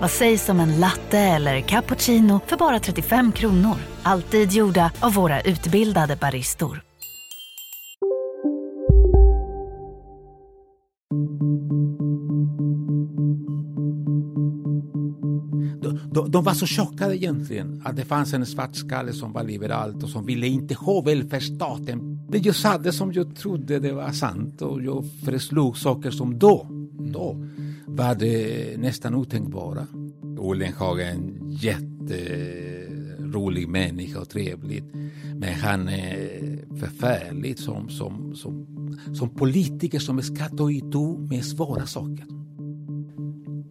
Vad sägs om en latte eller cappuccino för bara 35 kronor? Alltid gjorda av våra utbildade baristor. De, de, de var så chockade egentligen att det fanns en svartskalle som var liberalt och som ville inte ha välfärdsstaten. Det jag sa det som jag trodde det var sant och jag föreslog saker som då, då var det nästan otänkbara. Ullenhag är en jätterolig människa och trevlig. Men han är förfärlig som, som, som, som politiker som ska ta itu med svåra saker.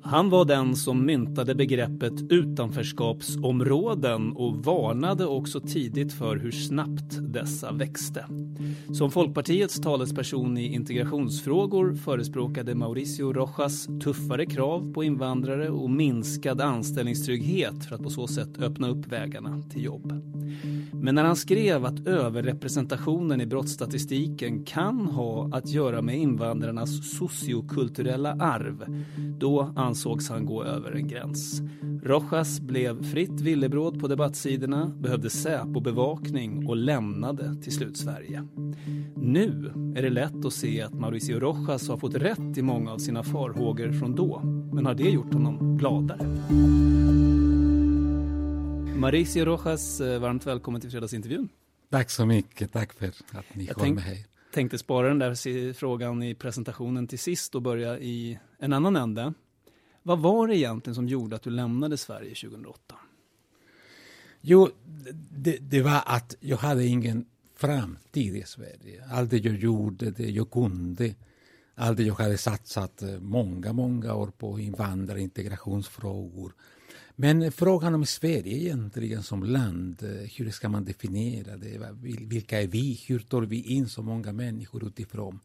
Han var den som myntade begreppet utanförskapsområden och varnade också tidigt för hur snabbt dessa växte. Som Folkpartiets talesperson i integrationsfrågor förespråkade Mauricio Rojas tuffare krav på invandrare och minskad anställningstrygghet för att på så sätt öppna upp vägarna till jobb. Men när han skrev att överrepresentationen i brottsstatistiken kan ha att göra med invandrarnas sociokulturella arv, då ansågs han gå över en gräns. Rojas blev fritt villebråd på debattsidorna, behövde Säpo-bevakning och lämnade till slut Sverige. Nu är det lätt att se att Mauricio Rojas har fått rätt i många av sina farhågor från då, men har det gjort honom gladare? Mauricio Rojas, eh, varmt välkommen till fredagsintervjun. Tack så mycket, tack för att ni Jag tänk- med här. tänkte spara den där frågan i presentationen till sist och börja i en annan ände. Vad var det egentligen som gjorde att du lämnade Sverige 2008? Jo, det, det var att jag hade ingen framtid i Sverige. Allt det jag gjorde, det jag kunde, allt det jag hade satsat eh, många, många år på invandrare, integrationsfrågor. Men frågan om Sverige egentligen som land, eh, hur ska man definiera det? Vilka är vi? Hur tar vi in så många människor utifrån?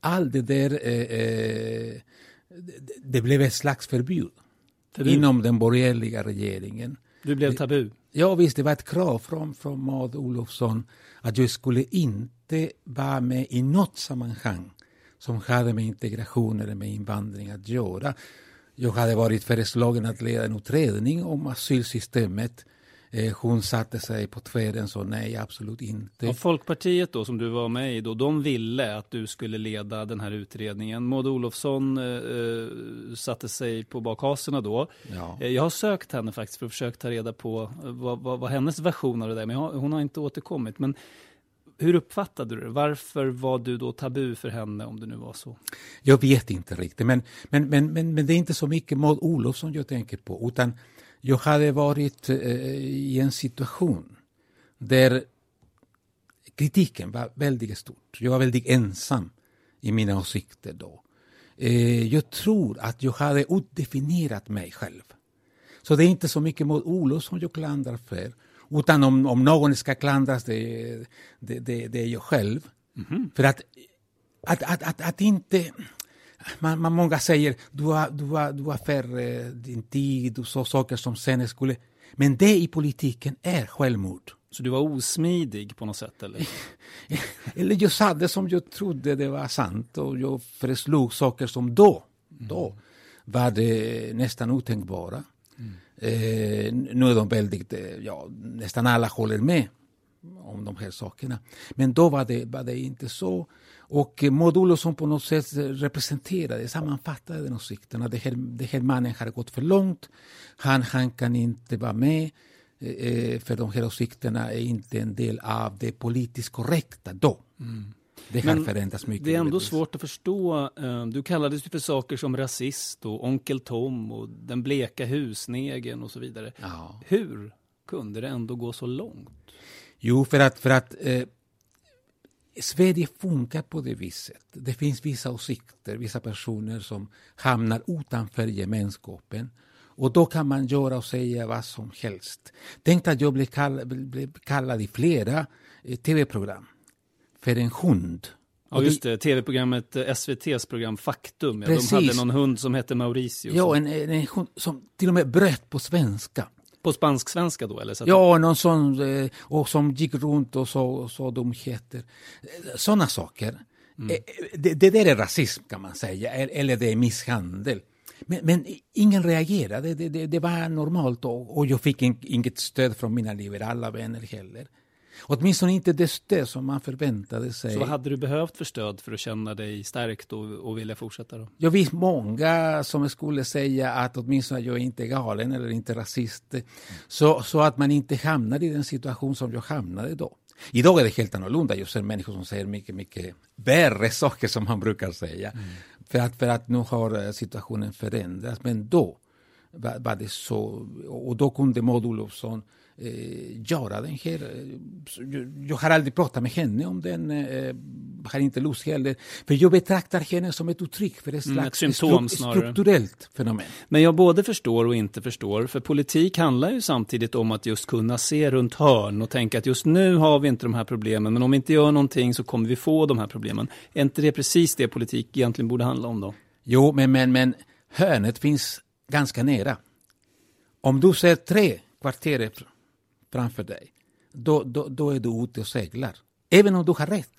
Allt det där, eh, eh, det, det blev ett slags förbud Förbud? inom den borgerliga regeringen. Du blev tabu. Ja visst, det var ett krav från, från Maud Olofsson att jag skulle inte vara med i något sammanhang som hade med integration eller med invandring att göra. Jag hade varit föreslagen att leda en utredning om asylsystemet. Eh, Hon satte sig på tvären sa nej, absolut inte. Och Folkpartiet då, som du var med i då, de ville att du skulle leda den här utredningen. Maud Olofsson eh, eh, satte sig på bakhasorna då. Ja. Eh, Jag har sökt henne faktiskt för att försöka ta reda på vad, vad, vad hennes version av det där, men jag, hon har inte återkommit. Men hur uppfattade du det? Varför var du då tabu för henne om det nu var så? Jag vet inte riktigt, men, men, men, men, men det är inte så mycket Maud Olofsson jag tänker på, utan jag hade varit eh, i en situation där kritiken var väldigt stor. Jag var väldigt ensam i mina åsikter då. Eh, jag tror att jag hade utdefinierat mig själv. Så det är inte så mycket Maud Olofsson jag klandrar för, utan om, om någon ska klandras, det, det, det, det är jag själv. För att, att, att, att, att inte... Man, man, många säger du har, du har, du har färre din tid och så saker som sen skulle... Men det i politiken är självmord. Så du var osmidig på något sätt eller? Eller jag sa det som jag trodde det var sant och jag föreslog saker som då, då var det nästan otänkbara. Eh, nu är de väldigt, eh, ja, nästan alla håller med om de här sakerna. Men då var det, var det inte så. Och eh, Maud Olofsson på något sätt representerade, sammanfattade den åsikten att det här, mannen har gått för långt. Han, han kan inte vara med eh, för de här åsikterna är inte en del av det politiskt korrekta då. Det har Men förändrats mycket. Det är ändå svårt att förstå. eh, Du kallades ju för saker som rasist och Onkel Tom och den bleka husnegen och så vidare. Ja. Hur kunde det ändå gå så långt? Jo, för att, för att eh, Sverige funkar på det viset. Det finns vissa åsikter, vissa personer som hamnar utanför gemenskapen. Och då kan man göra och säga vad som helst. Tänk att jag blev kallad, blev kallad i flera eh, tv-program för en hund. Ja, just det. Tv-programmet, eh, SVTs program Faktum. Ja, de hade någon hund som hette Mauricio. Ja, en, en, en hund som till och med bröt på svenska. På spansk-svenska då? Eller? Så Ja, någon sån, eh, och som gick runt och sa så dumheter. Sådana saker. Eh, Det, det där är rasism kan man säga, el- eller det är misshandel. Men, men ingen reagerade, det, det, det var normalt och, och jag fick in, inget stöd från mina liberala vänner heller. Åtminstone inte det stöd som man förväntade sig. Så vad hade du behövt för stöd för att känna dig stärkt och, och vilja fortsätta då? Jag vet många som skulle säga att åtminstone jag är inte galen eller inte rasist. Så, så att man inte hamnar i den situation som jag hamnade då. Idag är det helt annorlunda. Jag ser människor som säger mycket, mycket värre saker som man brukar säga. För, att, för att nu har eh, situationen förändrats. Men då var, var det så. Och då kunde Maud Olofsson eh, göra den här. eh, Jag, jag har aldrig pratat med henne om den. Eh, har inte lust heller. För jag betraktar henne som ett uttryck för ett Mm, slags ett symptom stru- strukturellt fenomen. Men jag både förstår och inte förstår, för politik handlar ju samtidigt om att just kunna se runt hörn och tänka att just nu har vi inte de här problemen, men om vi inte gör någonting så kommer vi få de här problemen. Är inte det precis det politik egentligen borde handla om då? Jo, men, men, men hörnet finns ganska nära. Om du ser tre kvarter framför dig, då, då, då är du ute och seglar. Även om du har rätt.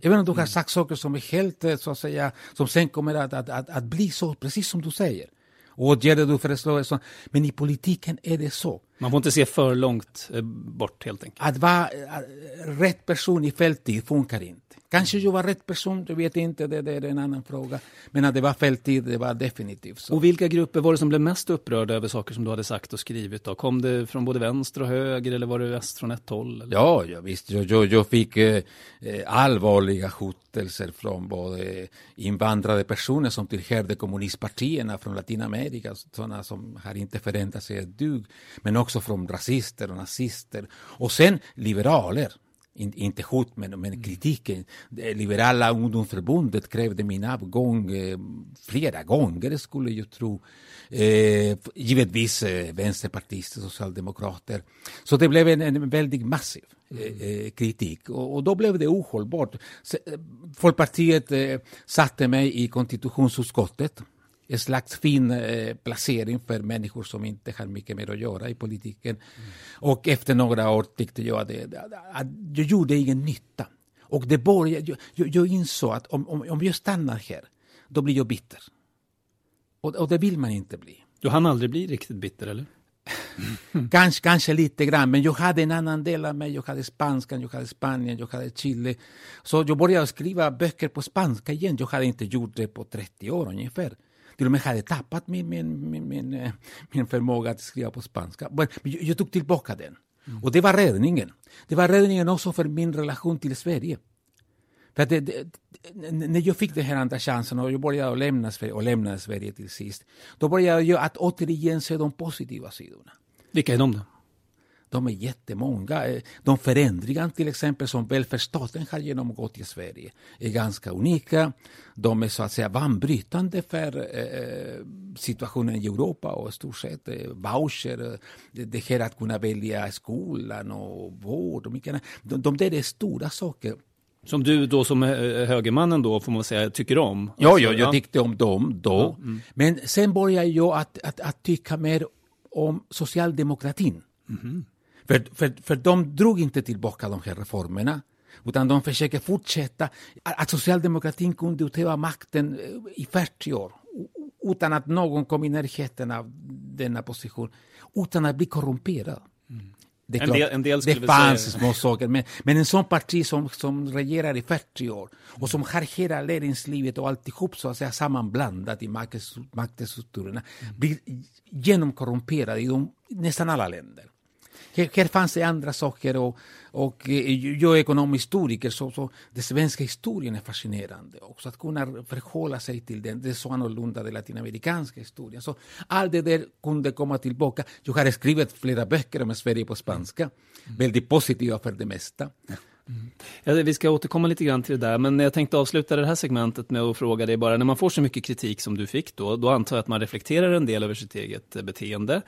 Även om du har sagt saker som är helt, eh, så att säga, som sen kommer att, att, att, att bli så, precis som du säger. Och åtgärder du föreslår är så. Men i politiken är det så. Man får inte se för långt eh, bort helt enkelt. Att vara eh, rätt person i fälttid funkar inte. Kanske jag var rätt person, jag vet inte, det, det är en annan fråga. Men att det var fälttid, det var definitivt så. Och vilka grupper var det som blev mest upprörda över saker som du hade sagt och skrivit? Då? Kom det från både vänster och höger eller var det väst från ett håll? Eller? Ja, ja visst. Jag, jag, jag fick eh, eh, allvarliga hotelser från både invandrade personer som tillhörde kommunistpartierna från Latinamerika, sådana som har inte förändrat sig ett dugg, men också från rasister och nazister. Och sen liberaler. In, inte hot, men, men kritiken. Det liberala ungdomsförbundet krävde min avgång eh, flera gånger, skulle jag tro. Eh, givetvis eh, vänsterpartister, socialdemokrater. Så det blev en, en väldigt massiv eh, eh, kritik och, och då blev det ohållbart. Eh, Folkpartiet eh, satte mig i konstitutionsutskottet en slags fin eh, placering för människor som inte har mycket mer att göra i politiken. Och efter några år tyckte jag att, det, att jag gjorde ingen nytta. Och det började, jag, jag, insåg att om, om, om jag stannar här, då blir jag bitter. Och, och det vill man inte bli. Du hann aldrig bli riktigt bitter eller? Kanske, kanske lite grann, men jag hade en annan del av mig. Jag hade spanskan, jag hade Spanien, jag hade Chile. Så jag började skriva böcker på spanska igen. Jag hade inte gjort det på 30 år ungefär. Till och med hade tappat min, min, min, min, eh, min förmåga att skriva på spanska. Men jag, jag tog tillbaka den. Och det var räddningen. Det var räddningen också för min relation till Sverige. För det, det, när jag fick den här andra chansen och jag började att lämna Sverige, och lämnade Sverige till sist, då började jag att återigen se de positiva sidorna. Vilka är de då? De är jättemånga. Eh, De förändringar till exempel som välfärdsstaten har genomgått i Sverige är ganska unika. De är så att säga banbrytande för eh, situationen i Europa och i stort sett eh, voucher, eh, det, här att kunna välja skolan och vård och mycket annat. De, de där är stora saker. Som du då som eh, högermannen då får man säga tycker om? Ja, Alltså, ja, jag tyckte om dem då. mm. Men sen började jag att, att, att tycka mer om socialdemokratin. Mhm. För, för, för de drog inte tillbaka de här reformerna. Utan de försöker fortsätta. Att socialdemokratin kunde utöva makten eh, i 40 år utan att någon kom i närheten av denna position. Utan att bli korrumperad. Det, är En del- en del det fanns säga- små saker, men, men en sån parti som, som regerar i 40 år och som har hela näringslivet och alltihop så att säga sammanblandat i maktstrukturerna blir genomkorrumperad i de, nästan alla länder. Här, fanns det andra saker och, och eh, jag är ekonomhistoriker så, så den svenska historien är fascinerande också. Att kunna förhålla sig till den, det är så annorlunda den latinamerikanska historien. Så allt det där kunde komma tillbaka. Jag har skrivit flera böcker om Sverige på spanska, mm. väldigt positiva för det mesta. Mm. Ja, vi ska återkomma lite grann till det där, men jag tänkte avsluta det här segmentet med att fråga dig bara, när man får så mycket kritik som du fick då, då antar jag att man reflekterar en del över sitt eget eh, beteende.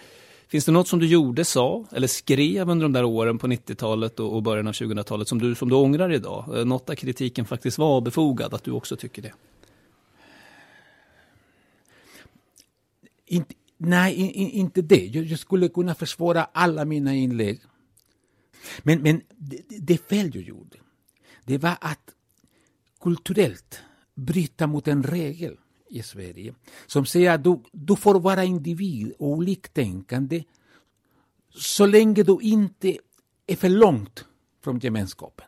Finns det något som du gjorde, sa eller skrev under de där åren på 90-talet och början av 2000-talet som du, som du ångrar idag? Eh, något där kritiken faktiskt var befogad, att du också tycker det? Inte, nej, inte det. Jag skulle kunna försvara alla mina inlägg men, men det, det fel jag gjorde, det var att kulturellt bryta mot en regel i Sverige som säger att du, du får vara individ och oliktänkande så länge du inte är för långt från gemenskapen.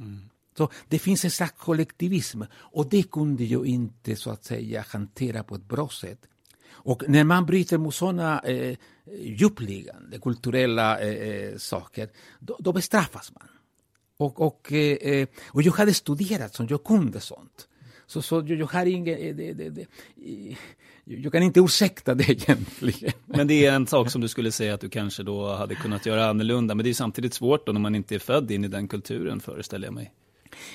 Mm. Så det finns en slags kollektivism och det kunde jag inte så att säga hantera på ett bra sätt. Och när man bryter mot sådana eh, djupliggande kulturella eh, eh, saker, då, då, bestraffas man. Och, och, eh, eh, och jag hade studerat sånt, jag kunde sånt. Så, så jag, jag har ingen... Eh, det, det, det, jag kan inte ursäkta det egentligen. Men det är en sak som du skulle säga att du kanske då hade kunnat göra annorlunda. Men det är samtidigt svårt då när man inte är född in i den kulturen föreställer jag mig.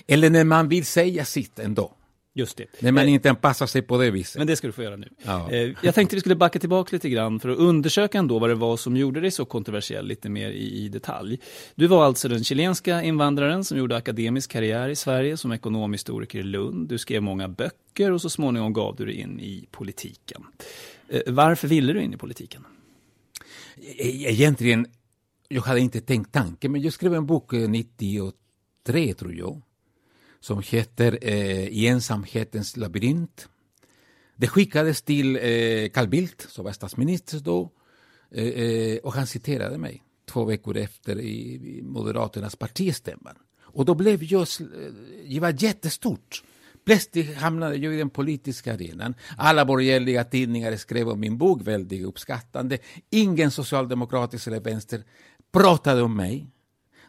Eller när man vill säga sitt ändå. Just det. När man eh, inte anpassar sig på det viset. Men det ska du få göra nu. Ja. Eh, jag tänkte vi skulle backa tillbaka lite grann för att undersöka ändå vad det var som gjorde dig så kontroversiell lite mer i, i detalj. Du var alltså den chilenska invandraren som gjorde akademisk karriär i Sverige som ekonomhistoriker i Lund. Du skrev många böcker och så småningom gav du dig in i politiken. Eh, varför ville du in i politiken? E-, egentligen, jag hade inte tänkt tanken, men jag skrev en bok 93 tror jag som heter eh, I ensamhetens labyrint. Det skickades till eh, Carl Bildt, som var statsminister då, eh, eh, och han citerade mig två veckor efter i, i Moderaternas partistämman. Och då blev jag, det eh, var jättestort. Plötsligt hamnade jag i den politiska arenan. Alla borgerliga tidningar skrev om min bok väldigt uppskattande. Ingen socialdemokratisk eller vänster pratade om mig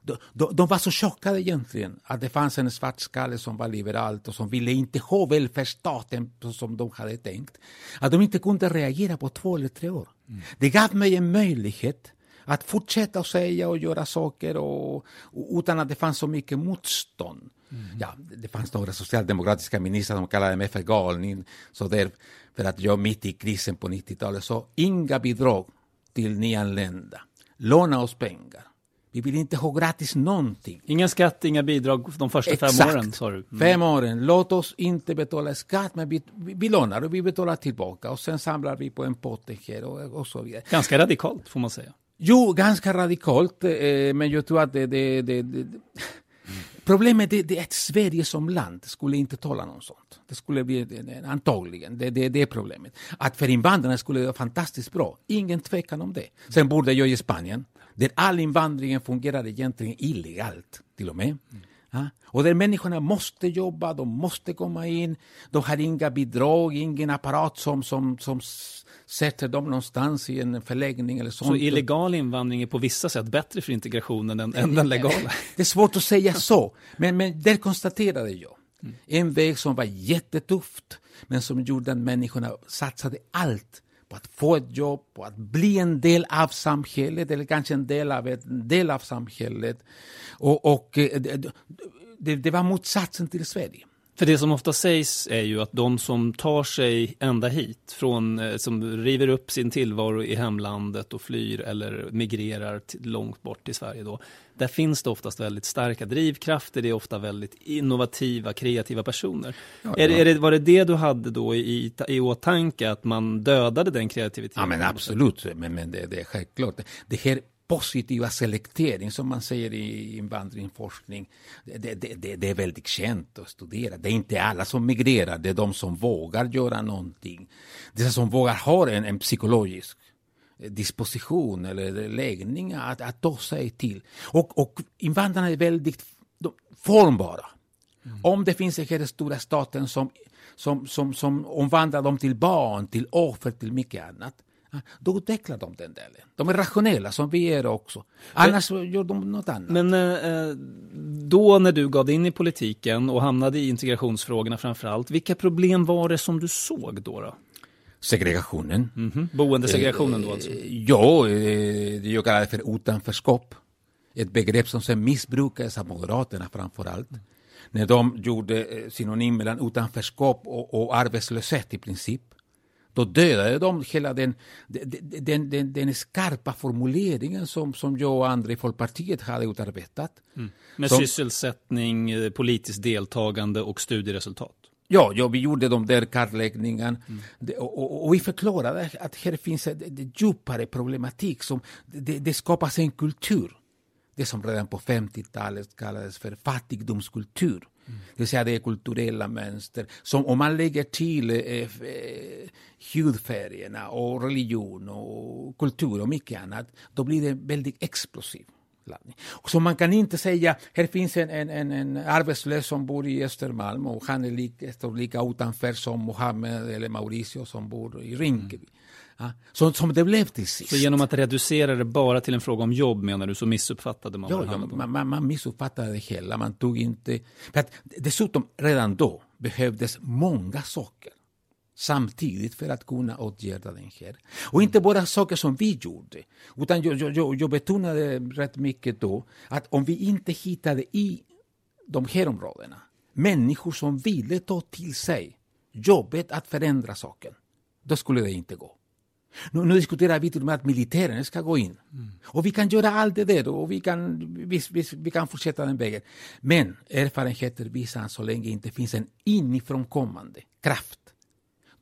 de, de, de, var så chockade egentligen att det fanns en svartskalle som var liberalt och som ville inte ha välfärdsstaten som de hade tänkt. Att de inte kunde reagera på två eller tre år. Mm. Det gav mig en möjlighet att fortsätta att säga och göra saker och, och, utan att det fanns så mycket motstånd. Mm. Ja, det fanns några socialdemokratiska ministrar som kallade mig för galning. Så där, för att jag mitt i krisen på 90-talet sa inga bidrag till nyanlända. Låna oss pengar. Vi vill inte ha gratis någonting. Inga skatt, inga bidrag de första Exakt. fem åren, sa du. Mm. Fem åren. Låt oss inte betala skatt, men vi, vi lånar och vi betalar tillbaka och sen samlar vi på en pott här och, och så vidare. Ganska radikalt, får man säga. Jo, ganska radikalt, eh, men jag tror att det, det, det, det Problemet är, det är att Sverige som land skulle inte tåla något sånt. Det skulle bli antagligen, det, det, det är problemet. Att för invandrarna skulle det vara fantastiskt bra, ingen tvekan om det. Sen borde jag i Spanien, där all invandringen fungerar egentligen illegalt till och med. Mm. Ja? Och där människorna måste jobba, de måste komma in, de har inga bidrag, ingen apparat som, som, som sätter dem någonstans i en förläggning eller sånt. Så illegal invandring är på vissa sätt bättre för integrationen än, än den legala? Det är svårt att säga så, men, men där konstaterade jag mm. en väg som var jättetufft, men som gjorde att människorna satsade allt på att få ett jobb, på att bli en del av samhället eller kanske en del av, ett, en del av samhället. Och, och eh, det, det var motsatsen till Sverige. För det som ofta sägs är ju att de som tar sig ända hit, från, eh, som river upp sin tillvaro i hemlandet och flyr eller migrerar till, långt bort till Sverige då, där finns det oftast väldigt starka drivkrafter, det är ofta väldigt innovativa, kreativa personer. Ja, är, ja. Är det, var det det du hade då i, i åtanke, att man dödade den kreativiteten? Ja men absolut, men, men det, det är självklart. Det här positiva selektering som man säger i invandringsforskning, det, det, det, det, är väldigt känt att studera. Det är inte alla som migrerar, det är de som vågar göra någonting. Dessa som vågar ha en, en psykologisk disposition eller läggning att, att ta sig till. Och, och invandrarna är väldigt formbara. Mm. Om det finns den stora staten som, som, som, som omvandlar dem till barn, till offer, till mycket annat, Då utvecklar de den delen. De är rationella som vi är också. Annars men, gör de något annat. Men eh, då när du gav dig in i politiken och hamnade i integrationsfrågorna framför allt, vilka problem var det som du såg då? då? Segregationen. Mm -hmm. Boendesegregationen då alltså? Ja, det jag kallar för utanförskap. Ett begrepp som sen missbrukades av Moderaterna framför allt. När de gjorde synonym mellan utanförskap och, och arbetslöshet i princip. Då dödade de hela den, den, den, den, skarpa formuleringen som, som jag och andra i Folkpartiet hade utarbetat. Mm. Med som, sysselsättning, eh, politiskt deltagande och studieresultat? Ja, ja, vi gjorde de där kartläggningen mm. och, och, och, vi förklarade att här finns en djupare problematik. som det, det skapas en kultur. Det som redan på 50-talet kallades för fattigdomskultur. Mm. Det vill säga det är kulturella mönster som om man lägger till eh, eh hudfärgerna och religion och kultur och mycket annat, då blir det väldigt explosivt. Så man kan inte säga, här finns en, en, en, en arbetslös som bor i Östermalm och han är lika, står lika utanför som Mohammed eller Mauricio som bor i Rinkeby. Mm. Ja, så, som det blev till sist. Så genom att reducera det bara till en fråga om jobb menar du, så missuppfattade man ja, ja man, man missuppfattade det hela. Man tog inte... För att, dessutom, redan då behövdes många saker samtidigt för att kunna åtgärda den här. Och inte bara saker som vi gjorde, utan jag, jag, jag betonade rätt mycket då att om vi inte hittade i de här områdena människor som ville ta till sig jobbet att förändra saken, då skulle det inte gå. Nu, nu diskuterar vi till och med att militären ska gå in. Mm. Och vi kan göra allt det där och vi kan, vi, vi, vi kan fortsätta den vägen. Men erfarenheter visar att så länge det inte finns en inifrån kommande kraft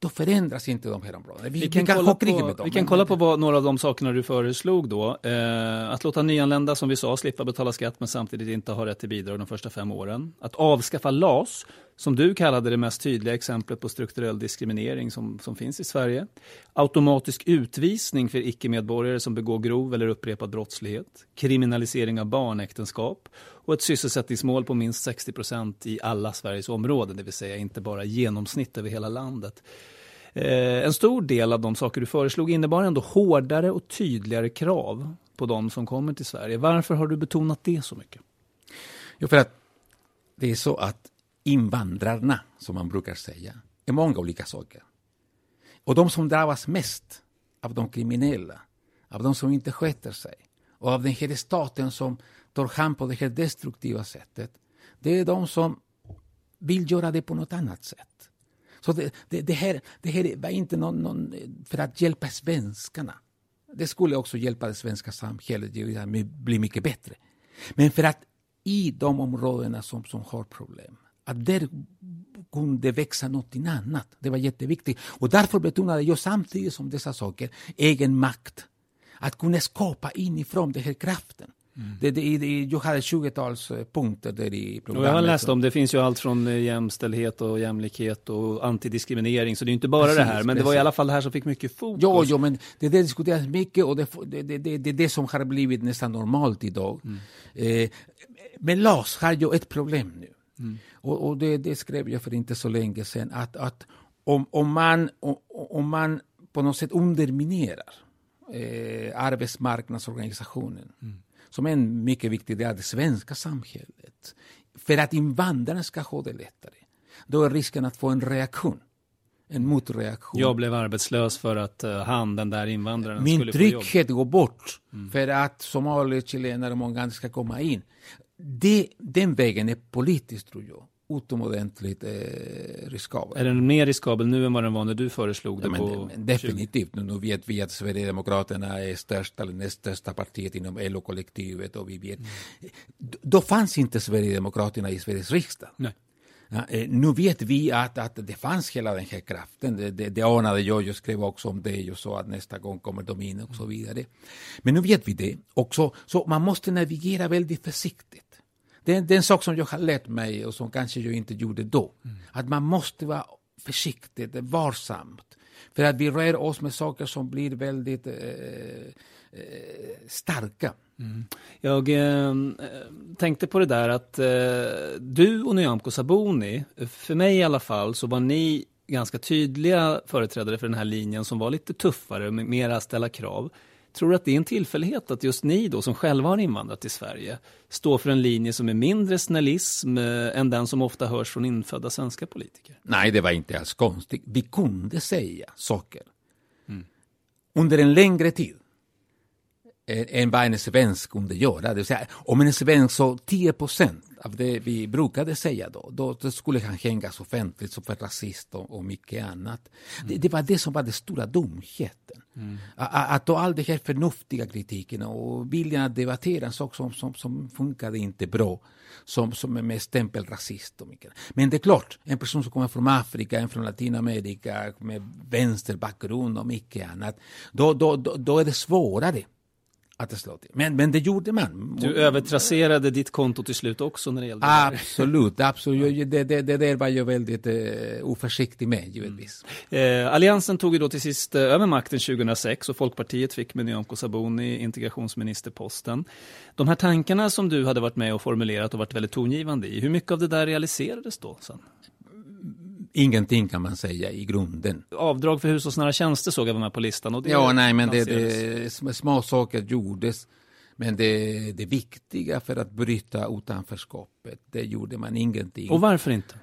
då förändras inte de här områdena. Vi, vi kan, kan kolla, på, vi kan kolla på vad, några av de sakerna du föreslog då. Eh, att låta nyanlända, som vi sa, slippa betala skatt men samtidigt inte ha rätt till bidrag de första fem åren. Att avskaffa LAS, som du kallade det mest tydliga exemplet på strukturell diskriminering som, som finns i Sverige. Automatisk utvisning för icke-medborgare som begår grov eller upprepad brottslighet. Kriminalisering av barnäktenskap och ett sysselsättningsmål på minst 60 procent i alla Sveriges områden, det vill säga inte bara genomsnitt över hela landet. Eh, en stor del av de saker du föreslog innebar ändå hårdare och tydligare krav på de som kommer till Sverige. Varför har du betonat det så mycket? Jo, för att det är så att invandrarna, som man brukar säga, är många olika saker. Och de som drabbas mest av de kriminella, av de som inte sköter sig och av den här staten som tar hand på det här destruktiva sättet, det är de som vill göra det på något annat sätt. Så det, det, det, här, det här var inte någon, någon, för att hjälpa svenskarna. Det skulle också hjälpa det svenska samhället att bli mycket bättre. Men för att i de områdena som, som har problem, att där kunde växa något annat. Det var jätteviktigt. Och därför betonade jag samtidigt som dessa saker egen makt. Att kunna skapa inifrån den här kraften. Mm. Det, det, det, jag hade 20-tals eh, punkter där i programmet. Och jag har läst om det finns ju allt från eh, jämställdhet och jämlikhet och antidiskriminering. Så det är inte bara precis, det här, men precis. det var i alla fall det här som fick mycket fokus. Ja, ja men det, det diskuteras mycket och det, det, det, det, det som har blivit nästan normalt idag. Mm. Eh, men LAS har ju ett problem nu. Mm. Och, och det, skrev jag för inte så länge sedan, att, att om, om, man, om man på något sätt underminerar eh, arbetsmarknadsorganisationen mm som är en mycket viktig del av det svenska samhället. För att invandrarna ska ha det lättare. Då är risken att få en reaktion. En motreaktion. Jag blev arbetslös för att uh, han, den där invandraren, Min skulle få jobb. Min trygghet går bort mm. för att somalier, chilenare och många andra ska komma in. Det, den vägen är politiskt, tror jag utomordentligt eh, riskabel. Är den mer riskabel nu än vad den var när du föreslog det? Ja, men, på men definitivt. Nu, nu vet vi att Sverigedemokraterna är största eller näst största partiet inom LO-kollektivet. Och vi vet. Mm. Då fanns inte Sverigedemokraterna i Sveriges riksdag. Nej. Ja, eh, nu vet vi att, att det fanns hela den här kraften. Det, det, det anade jag. Jag skrev också om det och sa att nästa gång kommer de in och så vidare. Men nu vet vi det. Också, så man måste navigera väldigt försiktigt. Det, det är en sak som jag har lärt mig och som kanske jag inte gjorde då. Mm. Att man måste vara försiktig, varsamt. För att vi rör oss med saker som blir väldigt eh, eh, starka. Mm. Jag eh, tänkte på det där att eh, du och Nyamko Sabuni, för mig i alla fall, så var ni ganska tydliga företrädare för den här linjen som var lite tuffare, med mera ställa krav. Tror du att det är en tillfällighet att just ni då som själva har invandrat till Sverige står för en linje som är mindre snällism eh, än den som ofta hörs från infödda svenska politiker? Nej, det var inte alls konstigt. Vi kunde säga saker mm. under en längre tid än vad en svensk kunde göra. Det vill säga, om en svensk sa 10 procent av det vi brukade säga då, då, då skulle han hängas offentligt som för rasist och, och mycket annat. Mm. Det, det, var det som var den stora dumheten. Mm. Att, att all den här förnuftiga kritiken och viljan att debattera en sak som, som, som funkade inte bra, som, som är med stämpel rasist och mycket. Men det är klart, en person som kommer från Afrika, en från Latinamerika med vänsterbakgrund och mycket annat, då, då, då, då är det svårare att det slår till. Men, men det gjorde man. Du övertrasserade ditt konto till slut också när det gällde Absolut, det absolut. Det, det, det där var jag väldigt eh, oförsiktig med givetvis. Mm. Eh, Alliansen tog ju då till sist eh, över makten 2006 och Folkpartiet fick med Nyamko Sabuni integrationsministerposten. De här tankarna som du hade varit med och formulerat och varit väldigt tongivande i, hur mycket av det där realiserades då sen? Ingenting kan man säga i grunden. Avdrag för hushållsnära tjänster såg jag var med på listan. Och det ja, nej, men det, det, små saker gjordes. Men det, det viktiga för att bryta utanförskapet, det gjorde man ingenting. Och varför inte?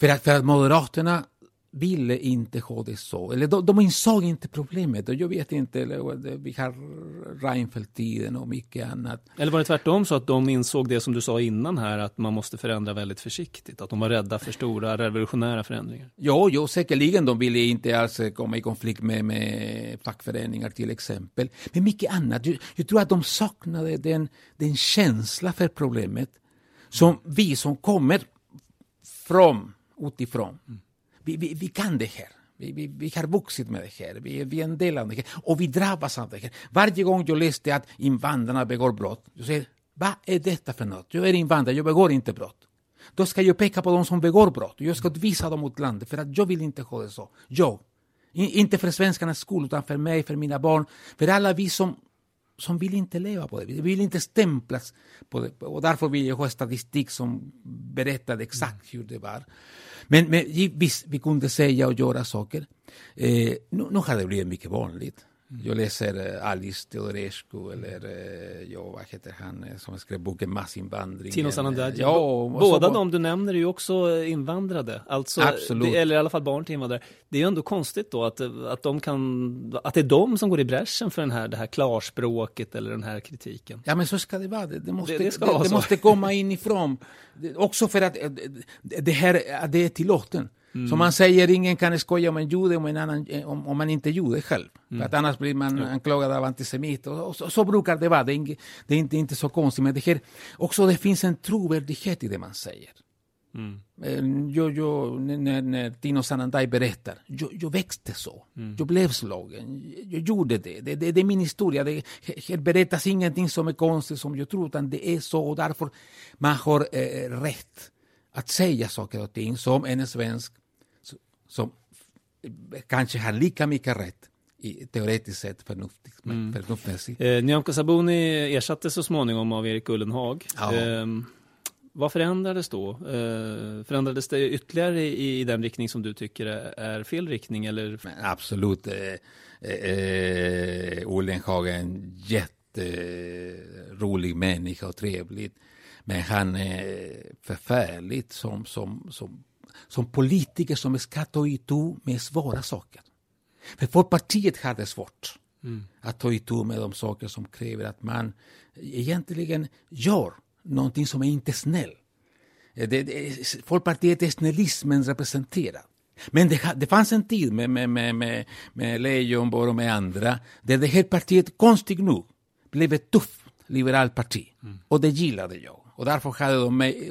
För att, för att Moderaterna ville inte ha det så. Eller de, de insåg inte problemet. Och jag vet inte, eller, vi har Reinfeldt-tiden och mycket annat. Eller var det tvärtom så att de insåg det som du sa innan här, att man måste förändra väldigt försiktigt? Att de var rädda för stora revolutionära förändringar? Ja, jo, säkerligen. De ville inte alls komma i konflikt med, med fackföreningar till exempel. Men mycket annat. Jag, jag tror att de saknade den, den känsla för problemet som vi som kommer från utifrån mm vi, vi, vi kan det här. Vi, vi, vi, har vuxit med det här, vi, vi är en del av det här och vi drabbas av det här. Varje gång jag läste att invandrarna begår brott, jag säger vad är detta för något? Jag är invandrare, jag begår inte brott. Då ska jag peka på de som begår brott jag ska visa dem mot landet för att jag vill inte ha det så. Jag. Inte för svenskarnas skull utan för mig, för mina barn, för alla vi som, som vill inte leva på det. Vi vill inte stämplas på det. Och därför vill jag ha statistik som berättar exakt hur det var. Men, men visst, vi kunde säga och göra saker. Eh, nu, nu har det blivit mycket vanligt. Jag läser eh, Alice Teodorescu eller eh, ja, vad heter han eh, som skrev boken Massinvandring. Tino Sanandaji. Ja, Båda så, de du nämner är ju också invandrade. Alltså, Absolut. eller i alla fall barn till invandrare. Det är ju ändå konstigt då att, att, de kan, att det är de som går i bräschen för den här, det här klarspråket eller den här kritiken. Ja men så ska det vara. Det, det måste, det, det, det, det måste komma inifrån. Också för att det här det är tillåten. Mm. Så man säger ingen kan skoja om en jude om, en annan, om, om man inte är jude själv. Mm. För att annars blir man ja. anklagad av antisemit. Och, och så, så, brukar det vara. Det är, inte, det är inte, inte så konstigt. Men det här, också det finns en trovärdighet i det man säger. Mm. Eh, jag, jag, när, när Tino Sananday berättar, jag, jag växte så. Mm. Jag blev slagen. Jag gjorde det. Det, det, det är min historia. Det, här berättas ingenting som är konstigt som jag tror, utan det är så. Och därför man har eh, rätt att säga saker och ting som en svensk som kanske har lika mycket rätt i, teoretiskt sett förnuftigt, mm. förnuftsmässigt. Eh, Nyamko Sabuni ersattes så småningom av Erik Ullenhag. Ja. Eh, vad förändrades då? Eh, förändrades det ytterligare i, i, den riktning som du tycker är, är fel riktning? Eller? Men absolut. Eh, eh, Ullenhag är en jätterolig människa och trevlig. Men han är förfärligt som, som, som som politiker som ska ta itu med svåra saker. För Folkpartiet har det svårt mm. att ta itu med de saker som kräver att man egentligen gör någonting som är inte snäll. Det, det, Folkpartiet är snällismen representerad. Men det, det fanns en tid med, med, med, med, med Leijonborg och med andra där det här partiet konstigt nog blev ett tufft liberalt parti. Mm. Och det gillade jag. Och därför hade de mig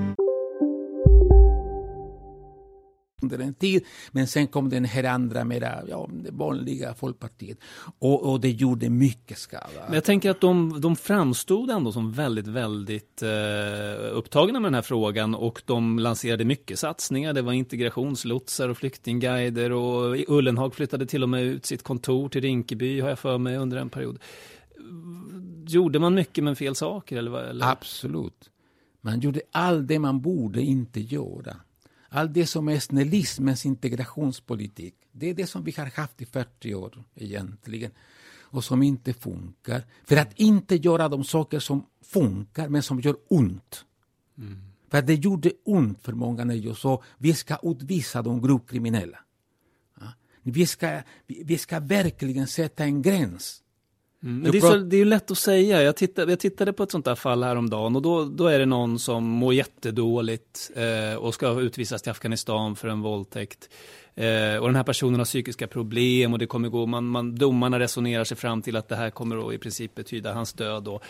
Under en tid. Men sen kom den här andra mera ja, det vanliga Folkpartiet. Och, och det gjorde mycket skada. Men jag tänker att de, de framstod ändå som väldigt, väldigt eh, upptagna med den här frågan och de lanserade mycket satsningar. Det var integrationslotsar och flyktingguider och Ullenhag flyttade till och med ut sitt kontor till Rinkeby har jag för mig under en period. Gjorde man mycket med fel saker? Eller, eller? Absolut. Man gjorde allt det man borde inte göra. Allt det som är snällismens integrationspolitik, det är det som vi har haft i 40 år egentligen och som inte funkar. För att inte göra de saker som funkar men som gör ont. Mm. För det gjorde ont för många när jag sa vi ska utvisa de grovt kriminella. Ja? Vi, ska, vi ska verkligen sätta en gräns Mm, det, är så, det är lätt att säga. Jag tittade, jag tittade på ett sånt där fall häromdagen och då, då är det någon som mår jättedåligt eh, och ska utvisas till Afghanistan för en våldtäkt. Eh, och den här personen har psykiska problem och det kommer gå, man, man, domarna resonerar sig fram till att det här kommer att i princip betyda hans död. Då.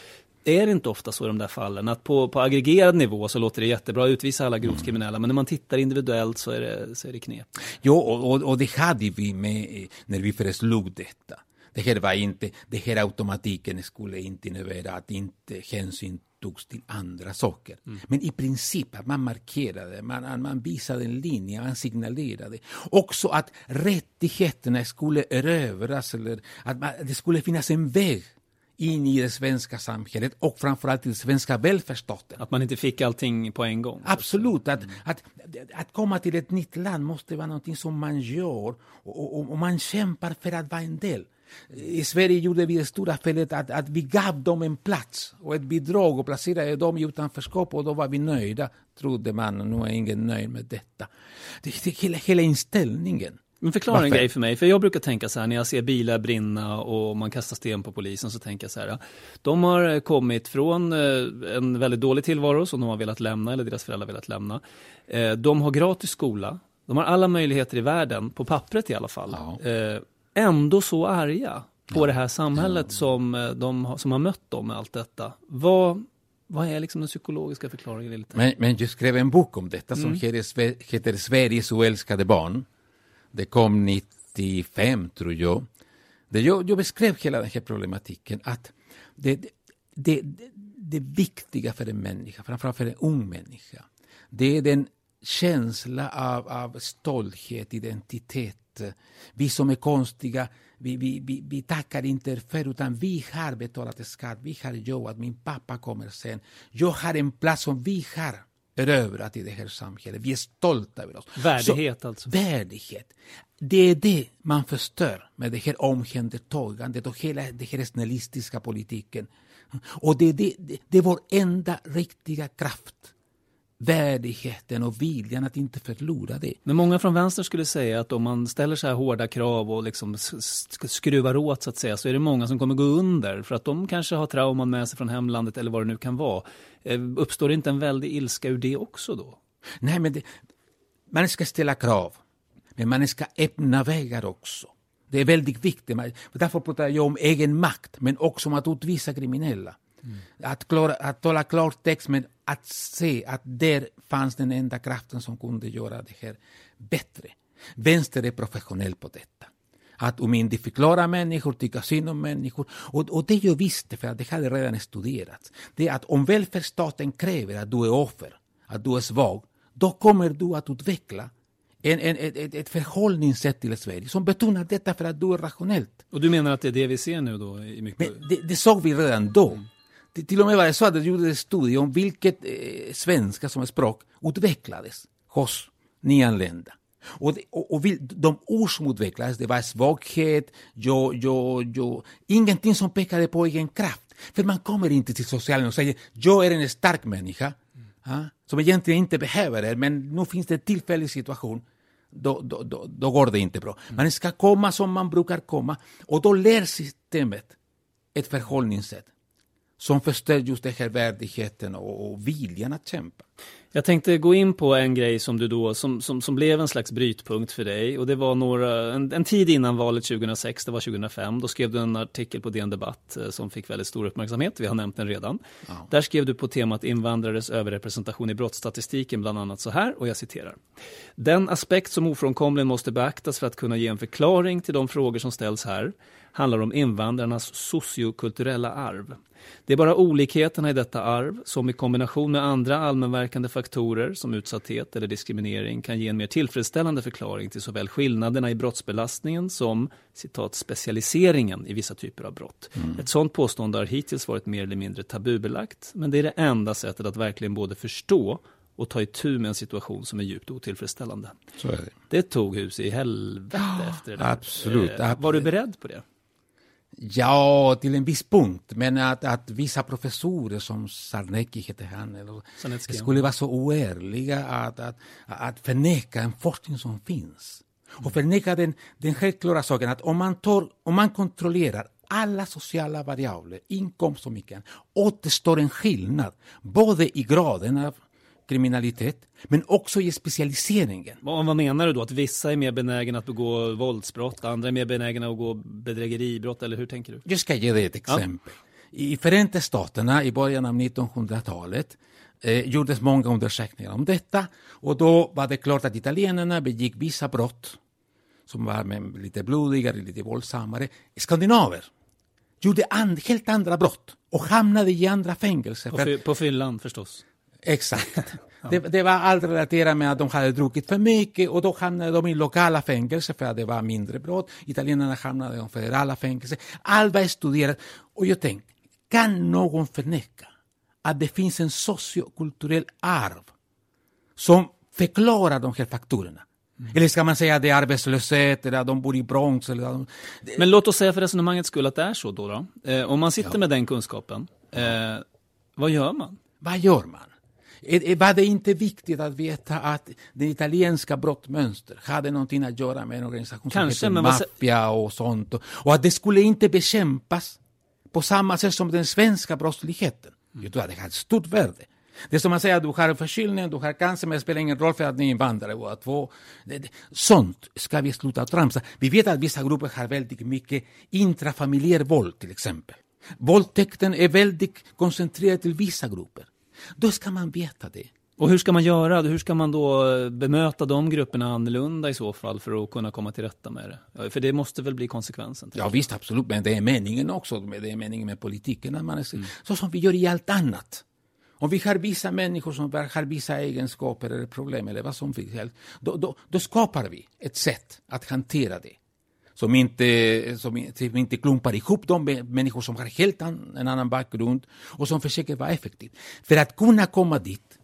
Är det inte ofta så i de där fallen att på, på aggregerad nivå så låter det jättebra att utvisa alla grovt kriminella men när man tittar individuellt så är det, så är det knep? Jo, och, och, och det hade vi med när vi föreslog detta. Det här var inte, det här automatiken skulle inte innebära att inte hänsyn togs till andra saker. Mm. Men i princip att man markerade, man, man visade en linje, man signalerade. Också att rättigheterna skulle erövras eller att man, det skulle finnas en väg in i det svenska samhället och framförallt till den svenska välfärdsstaten. Att man inte fick allting på en gång? Absolut. Att, mm. att, att komma till ett nytt land måste vara något som man gör och, och, och man kämpar för att vara en del. I Sverige gjorde vi det stora felet att, att vi gav dem en plats och ett bidrag och placerade dem i utanförskap och då var vi nöjda, trodde man. Och nu är ingen nöjd med detta. Det, det, hela, hela inställningen. Men förklara Varför? en grej för mig, för jag brukar tänka så här när jag ser bilar brinna och man kastar sten på polisen så tänker jag så här. De har kommit från eh, en väldigt dålig tillvaro som de har velat lämna eller deras föräldrar velat lämna. Eh, de har gratis skola, de har alla möjligheter i världen, på pappret i alla fall. Ja. Ändå så arga på ja. det här samhället ja. som, eh, de, som har mött dem med allt detta. Vad, vad är liksom den psykologiska förklaringen? Men, men jag skrev en bok om detta som mm. heter, heter Sveriges oälskade barn. Det kom 95, tror jag. Det jag, jag beskrev hela den här problematiken att det, det, det, det viktiga för en människa, framförallt för en ung människa, det är den känsla av, av stolthet, identitet vi som är konstiga, vi, vi, vi, vi tackar inte för utan vi har betalat skatt, vi har jobbat, min pappa kommer sen. Jag har en plats som vi har erövrat i det här samhället. Vi är stolta över oss. Värdighet Så, alltså. Värdighet. Det är det man förstör med det här omhändertagandet och hela den här snällistiska politiken. Och det, det, det är vår enda riktiga kraft värdigheten och viljan att inte förlora det. Men många från vänster skulle säga att om man ställer så här hårda krav och liksom skruvar åt så att säga så är det många som kommer gå under för att de kanske har trauman med sig från hemlandet eller vad det nu kan vara. Eh, uppstår det inte en väldig ilska ur det också då? Nej, men det, man ska ställa krav, men man ska öppna vägar också. Det är väldigt viktigt. Därför pratar jag om egen makt, men också om att utvisa kriminella. Mm. Att, klara, att tala klartext, men att se att där fanns den enda kraften som kunde göra det här bättre. Vänster är professionell på detta. Att omyndigförklara människor, tycka synd om människor. Och, och det jag visste, för att det hade redan studerats, det är att om välfärdsstaten kräver att du är offer, att du är svag, då kommer du att utveckla en, en, ett, ett förhållningssätt till Sverige som betonar detta för att du är rationellt. Och du menar att det är det vi ser nu då? I mycket... Men det, det såg vi redan då. Det, till och med var det så att jag gjorde en studie om vilket eh, svenska som språk utvecklades hos nyanlända. Och, det, och, och de ord som utvecklades, det var svaghet, jo, jo, jo, ingenting som pekade på egen kraft. För man kommer inte till socialen och säger jag är en stark människa, mm. som egentligen inte behöver det, men nu finns det en tillfällig situation. Då, då, då, då går det inte bra. Mm. Man ska komma som man brukar komma och då lär systemet ett förhållningssätt som förstör just den här värdigheten och, och viljan att kämpa. Jag tänkte gå in på en grej som du då, som, som, som blev en slags brytpunkt för dig och det var några, en, en tid innan valet 2006, det var 2005, då skrev du en artikel på DN Debatt eh, som fick väldigt stor uppmärksamhet, vi har nämnt den redan. Ja. Där skrev du på temat invandrares överrepresentation i brottsstatistiken bland annat så här, och jag citerar. Den aspekt som ofrånkomligen måste beaktas för att kunna ge en förklaring till de frågor som ställs här handlar om invandrarnas sociokulturella arv. Det är bara olikheterna i detta arv som i kombination med andra allmänverkande faktorer som utsatthet eller diskriminering kan ge en mer tillfredsställande förklaring till såväl skillnaderna i brottsbelastningen som citat, specialiseringen i vissa typer av brott. Mm. Ett sådant påstående har hittills varit mer eller mindre tabubelagt men det är det enda sättet att verkligen både förstå och ta itu med en situation som är djupt otillfredsställande. Är det. det. tog hus i helvete oh, efter det där. Absolut, eh, Var du beredd på det? Ja, till en viss punkt. Men att, att vissa professorer som Sarnecki heter han, eller, skulle vara så oärliga att, att, att förneka en forskning som finns. Och förneka den, den självklara saken att om man, tar, om man kontrollerar alla sociala variabler, inkomst och mycket, återstår en skillnad både i graden av kriminalitet, men också i specialiseringen. Vad, menar du då? Att vissa är mer benägna att begå våldsbrott, andra är mer benägna att begå bedrägeribrott, eller hur tänker du? Jag ska ge dig ett exempel. Ja. I Förenta Staterna i början av 1900-talet eh, gjordes många undersökningar om detta och då var det klart att italienarna begick vissa brott som var lite blodigare, lite våldsammare. Skandinaver gjorde and, helt andra brott och hamnade i andra fängelser. På, för, på fyllan förstås? Exakt. det, det, var allt relaterat med att de hade druckit för mycket och då hamnade de i lokala fängelser för att det var mindre brott. Italienarna hamnade i federala fängelser. Allt var studerat. Och jag tänkte, kan någon förneka att det finns en sociokulturell arv som förklarar de här faktorerna? Mm. Eller ska man säga att det är arbetslöshet, eller att de bor i Bronx? Eller de... Men låt oss säga för resonemangets skull att det är så då. då. Eh, om man sitter ja. med den kunskapen, eh, vad gör man? Vad gör man? Var det inte viktigt att veta att det italienska brottmönster hade någonting att göra med en organisation Kanske, som heter maffia och sånt. Och att det skulle inte bekämpas på samma sätt som den svenska brottsligheten. Mm. Jag tror att det har ett stort värde. Det är som att säga att du har förkylning, du har cancer, men det spelar ingen roll för att ni är invandrare båda två. Sånt ska vi sluta tramsa. Vi vet att vissa grupper har väldigt mycket intrafamiljär våld till exempel. Våldtäkten är väldigt koncentrerad till vissa grupper. Då ska man veta det. Och hur ska man göra? Hur ska man då bemöta de grupperna annorlunda i så fall för att kunna komma till rätta med det? För det måste väl bli konsekvensen? Ja visst, absolut, men det är meningen också. Det är meningen med politiken. Man är, mm. Så som vi gör i allt annat. Om vi har vissa människor som har vissa egenskaper eller problem eller vad som helst, då, då, då skapar vi ett sätt att hantera det som inte, som, som inte klumpar ihop de människor som har helt an, en annan bakgrund och som försöker vara effektiv. För att kunna komma dit,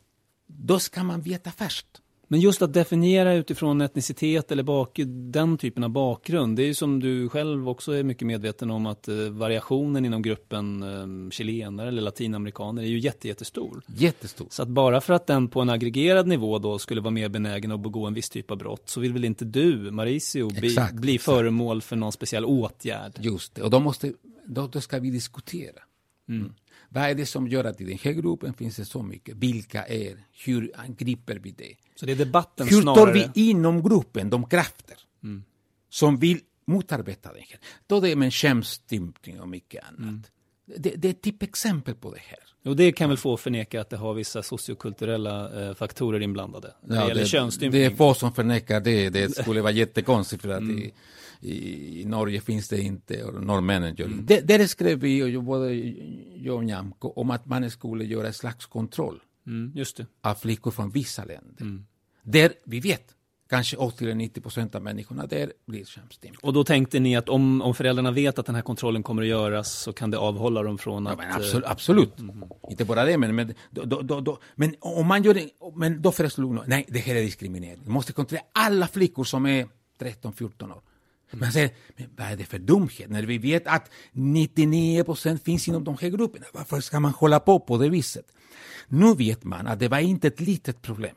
då ska man veta först. Men just att definiera utifrån etnicitet eller bak, den typen av bakgrund, det är ju som du själv också är mycket medveten om att eh, variationen inom gruppen eh, chilenare eller latinamerikaner är ju jätte, jättestor. Jättestor. Så att bara för att den på en aggregerad nivå då skulle vara mer benägen att begå en viss typ av brott så vill väl inte du, Mauricio, bli, exakt, bli exakt. föremål för någon speciell åtgärd? Just det, och då, måste, då, då ska vi diskutera. Mm. Vad är det som gör att i den här gruppen finns det så mycket? Vilka är? Hur angriper vi det? Så det är debatten Hur snarare... tar vi inom gruppen de krafter mm. som vill motarbeta det här? Då det är med könsstympning och mycket annat. Mm. Det, det, är ett typexempel på det här. Och det kan väl få förneka att det har vissa sociokulturella eh, faktorer inblandade? När ja, det gäller könsstympning. Det är få som förnekar det. Det skulle vara jättekonstigt för att mm. i, i, Norge finns det inte och norrmännen gör mm. det. Där skrev vi, både jag och Nyamko, om att man skulle göra en slags kontroll mm, just det. av flickor från vissa länder. Mm. Där vi vet kanske 80-90 procent av människorna där blir könsstympade. Och då tänkte ni att om, om föräldrarna vet att den här kontrollen kommer att göras så kan det avhålla dem från att... Ja, absolut, eh, absolut. Mm. inte bara det, men, men, då, då, då, men om man gör det, men då föreslog de, nej det här är diskriminering. Vi måste kontrollera alla flickor som är 13-14 år. Man säger, men vad är det för dumhet? När vi vet att 99 procent finns inom de här grupperna. Varför ska man hålla på på det viset? Nu vet man att det var inte ett litet problem.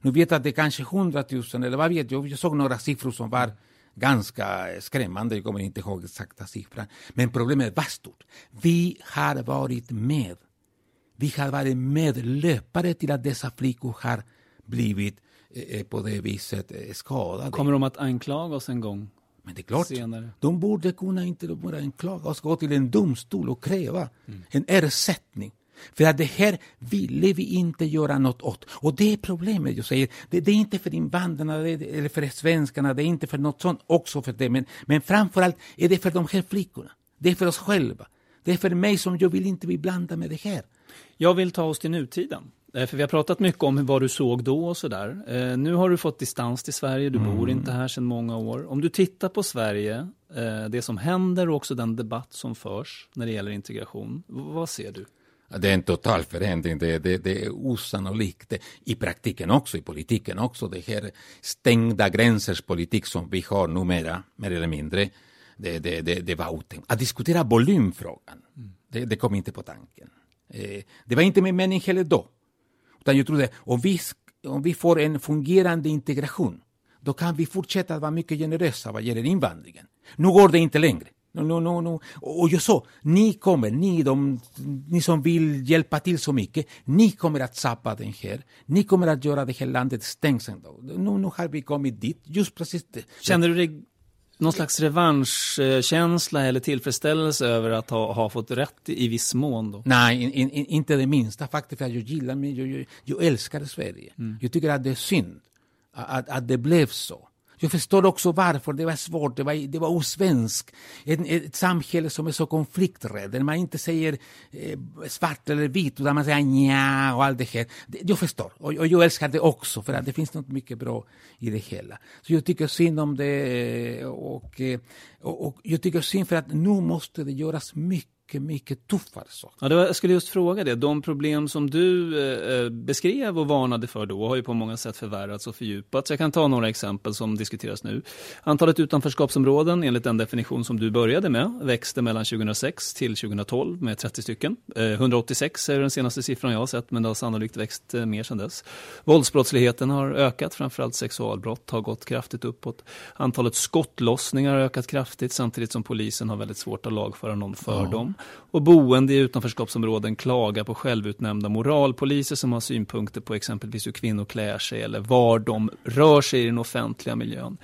Nu vet att det är kanske 100 000, eller vad vet jag, jag såg några siffror som var ganska skrämmande, jag kommer inte ihåg exakta siffran. Men problemet var stort. Vi har varit med Vi har varit medlöpare till att dessa flickor har blivit eh, på det viset eh, skadade. Kommer de att anklaga oss en gång? Men det är klart, senare? de borde kunna inte bara anklaga oss, gå till en domstol och kräva mm. en ersättning. För att det här ville vi inte göra något åt. Och det är problemet jag säger. Det, det är inte för invandrarna eller för svenskarna, det är inte för något sånt, också för det. Men, men framförallt är det för de här flickorna. Det är för oss själva. Det är för mig som jag vill inte bli blandad med det här. Jag vill ta oss till nutiden. Eh, för vi har pratat mycket om vad du såg då och sådär. Eh, nu har du fått distans till Sverige, du mm. bor inte här sedan många år. Om du tittar på Sverige, eh, det som händer och också den debatt som förs när det gäller integration, vad ser du? Det är en total förändring, det, det, det är osannolikt. I praktiken också, i politiken också. Det här stängda gränsers politik som vi har numera, mer eller mindre, det, det, det, det var otänkt. Att diskutera volymfrågan, mm. det, det kom inte på tanken. Eh, det var inte min mening heller då. Utan jag trodde, om vi, om vi får en fungerande integration, då kan vi fortsätta att vara mycket generösa vad gäller invandringen. Nu går det inte längre. No, no, no, no. Och jag sa, ni kommer, ni, de, ni som vill hjälpa till så mycket, ni kommer att sappa den här. Ni kommer att göra det här landet stängseln. Nu, nu har vi kommit dit, just precis. Det. Känner du dig någon slags revanschkänsla eller tillfredsställelse över att ha, ha fått rätt i, viss mån? Då? Nej, in, in, inte det minsta. Faktiskt, för jag gillar mig, jag, jag, jag älskar Sverige. Mm. Jag tycker att det är synd att, att det blev så. Jag förstår också varför det var svårt, det var, det var osvenskt. Ett, ett samhälle som är så konflikträdd, där man inte säger eh, svart eller vitt, utan man säger nja och allt det här. jag förstår, och, och, jag älskar det också, för att det finns något mycket bra i det hela. Så jag tycker synd om det, eh, och, eh, och, och jag tycker synd för att nu måste det göras mycket mycket, mycket tuffare saker. Ja, var, jag skulle just fråga det. De problem som du eh, eh, beskrev och varnade för då har ju på många sätt förvärrats och fördjupats. Jag kan ta några exempel som diskuteras nu. Antalet utanförskapsområden enligt den definition som du började med växte mellan 2006 till 2012 med 30 stycken. Eh, 186 är den senaste siffran jag har sett men det har sannolikt växt eh, mer sedan dess. Våldsbrottsligheten har ökat, framförallt sexualbrott har gått kraftigt uppåt. Antalet skottlossningar har ökat kraftigt samtidigt som polisen har väldigt svårt att lagföra någon för ja. dem. Och boende i utanförskapsområden klagar på självutnämnda moralpoliser som har synpunkter på exempelvis hur kvinnor klär sig eller var de rör sig i den offentliga miljön.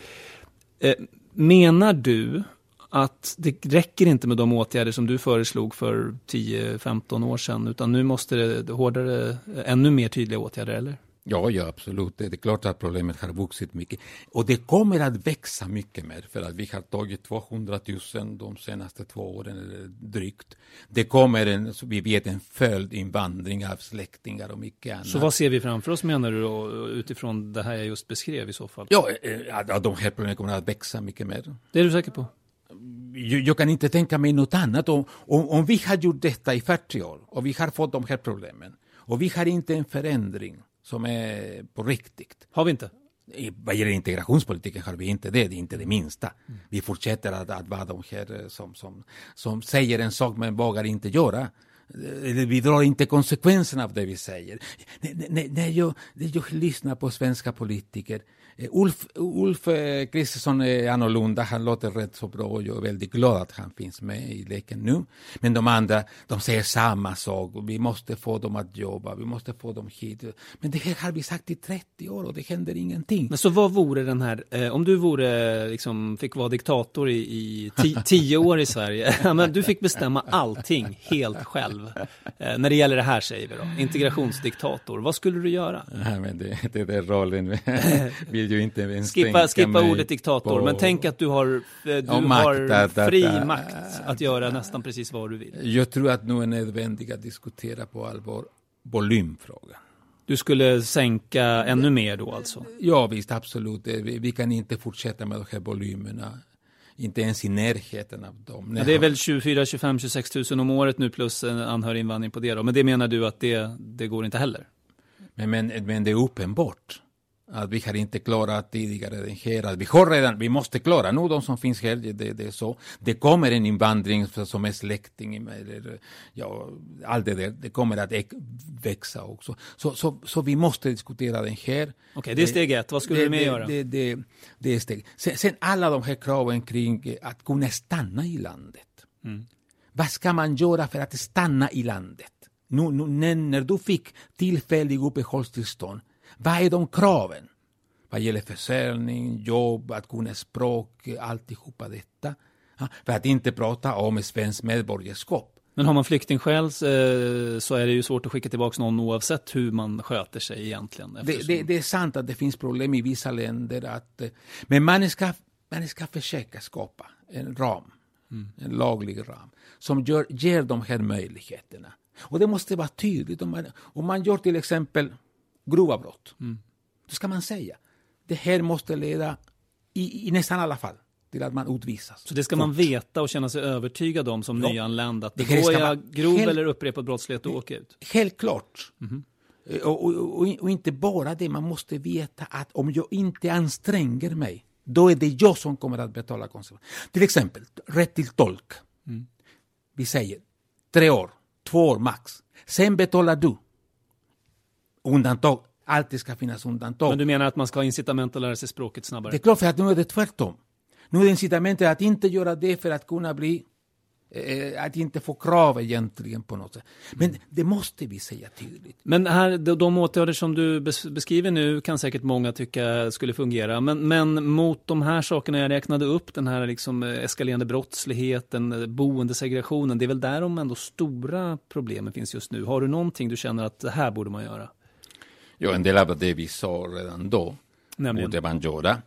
Eh, menar du att det räcker inte med de åtgärder som du föreslog för 10-15 år sedan utan nu måste det hårdare, ännu mer tydliga åtgärder, eller? Ja, ja, absolut. Det är klart att problemet har vuxit mycket. Och det kommer att växa mycket mer, för att vi har tagit 200 000 de senaste två åren, eller drygt. Det kommer en, vi vet, en följdinvandring av släktingar och mycket annat. Så vad ser vi framför oss, menar du, då, utifrån det här jag just beskrev i så fall? Ja, att de här problemen kommer att växa mycket mer. Det är du säker på? Jag, jag kan inte tänka mig något annat. Om, om, om vi har gjort detta i 40 år och vi har fått de här problemen och vi har inte en förändring som är på riktigt. Har vi inte? I, vad gäller integrationspolitiken har vi inte det, det är inte det minsta. Mm. Vi fortsätter att, att vara de här eh, som, som, som säger en sak men vågar inte göra. Eh, vi drar inte konsekvenserna av det vi säger. När jag, när jag lyssnar på svenska politiker Ulf, Ulf Kristersson är annorlunda, han låter rätt så bra och jag är väldigt glad att han finns med i leken nu. Men de andra, de säger samma sak, vi måste få dem att jobba, vi måste få dem hit. Men det här har vi sagt i 30 år och det händer ingenting. Men så vad vore den här, eh, om du vore, liksom, fick vara diktator i, i ti, tio år i Sverige, men du fick bestämma allting helt själv. Eh, när det gäller det här säger vi då, integrationsdiktator, vad skulle du göra? Ja, men det, det är rollen vi ju inte ens skippa, skippa ordet diktator, på... men tänk att du har, du ja, har att, fri att, makt att göra nästan precis vad du vill. Jag tror att nu är nödvändigt att diskutera på allvar volymfrågan. Du skulle sänka ännu mer då alltså? Ja visst, absolut. Vi, vi kan inte fortsätta med de här volymerna inte ens i närheten av dem. Ja, det är väl 24, 25, 26 000 om året nu plus en anhöriginvandring på det då. Men det menar du att det, det går inte heller? Men, men, men det är uppenbart att vi har inte klarat tidigare den här, att vi har redan, vi måste klara nu de som finns här, det, det är så. Det kommer en invandring som är släkting, eller, ja, allt det där, det kommer att växa också. Så, så, så vi måste diskutera den här. Okej, okay, det är steg ett, vad skulle det, du mer göra? Det, det, det, är steg. Sen, sen, alla de här kraven kring att kunna stanna i landet. Mm. Vad ska man göra för att stanna i landet? nu, nu, när du fick tillfällig uppehållstillstånd, vad är de kraven? Vad gäller försäljning, jobb, att kunna språk, alltihopa detta. För att inte prata om svenskt medborgarskap. Men har man flyktingskäl eh, så är det ju svårt att skicka tillbaka någon oavsett hur man sköter sig egentligen. Det, det, det, är sant att det finns problem i vissa länder. Att, eh, men man ska, man ska försöka skapa en ram, mm. en laglig ram, som gör, ger de här möjligheterna. Och det måste vara tydligt. Om man, om man gör till exempel grova brott, mm. då ska man säga det här måste leda, i, i nästan alla fall, till att man utvisas. Så det ska man veta och känna sig övertygad om som ja. nyanländ, att begår jag grov helt, eller upprepad brottslighet då åker ut? Helt klart. Mm och, och, och, och, inte bara det, man måste veta att om jag inte anstränger mig, då är det jag som kommer att betala konsekvenserna. Till exempel, rätt till tolk. Mm. Vi säger tre år, två år max. Sen betalar du. Undantag, alltid ska finnas undantag. Men du menar att man ska ha incitament att lära sig språket snabbare? Det är klart, för att nu är det tvärtom. Nu är det incitamentet att inte göra det för att kunna bli eh, att inte få krav egentligen på något sätt. Men det måste vi säga tydligt. Men här, de åtgärder som du beskriver nu kan säkert många tycka skulle fungera. Men, men mot de här sakerna jag räknade upp, den här liksom eh, eskalerande brottsligheten, eh, boendesegregationen, det är väl där de ändå stora problemen finns just nu. Har du någonting du känner att det här borde man göra? Ja, en del av det vi sa redan då Nämligen. borde man göra.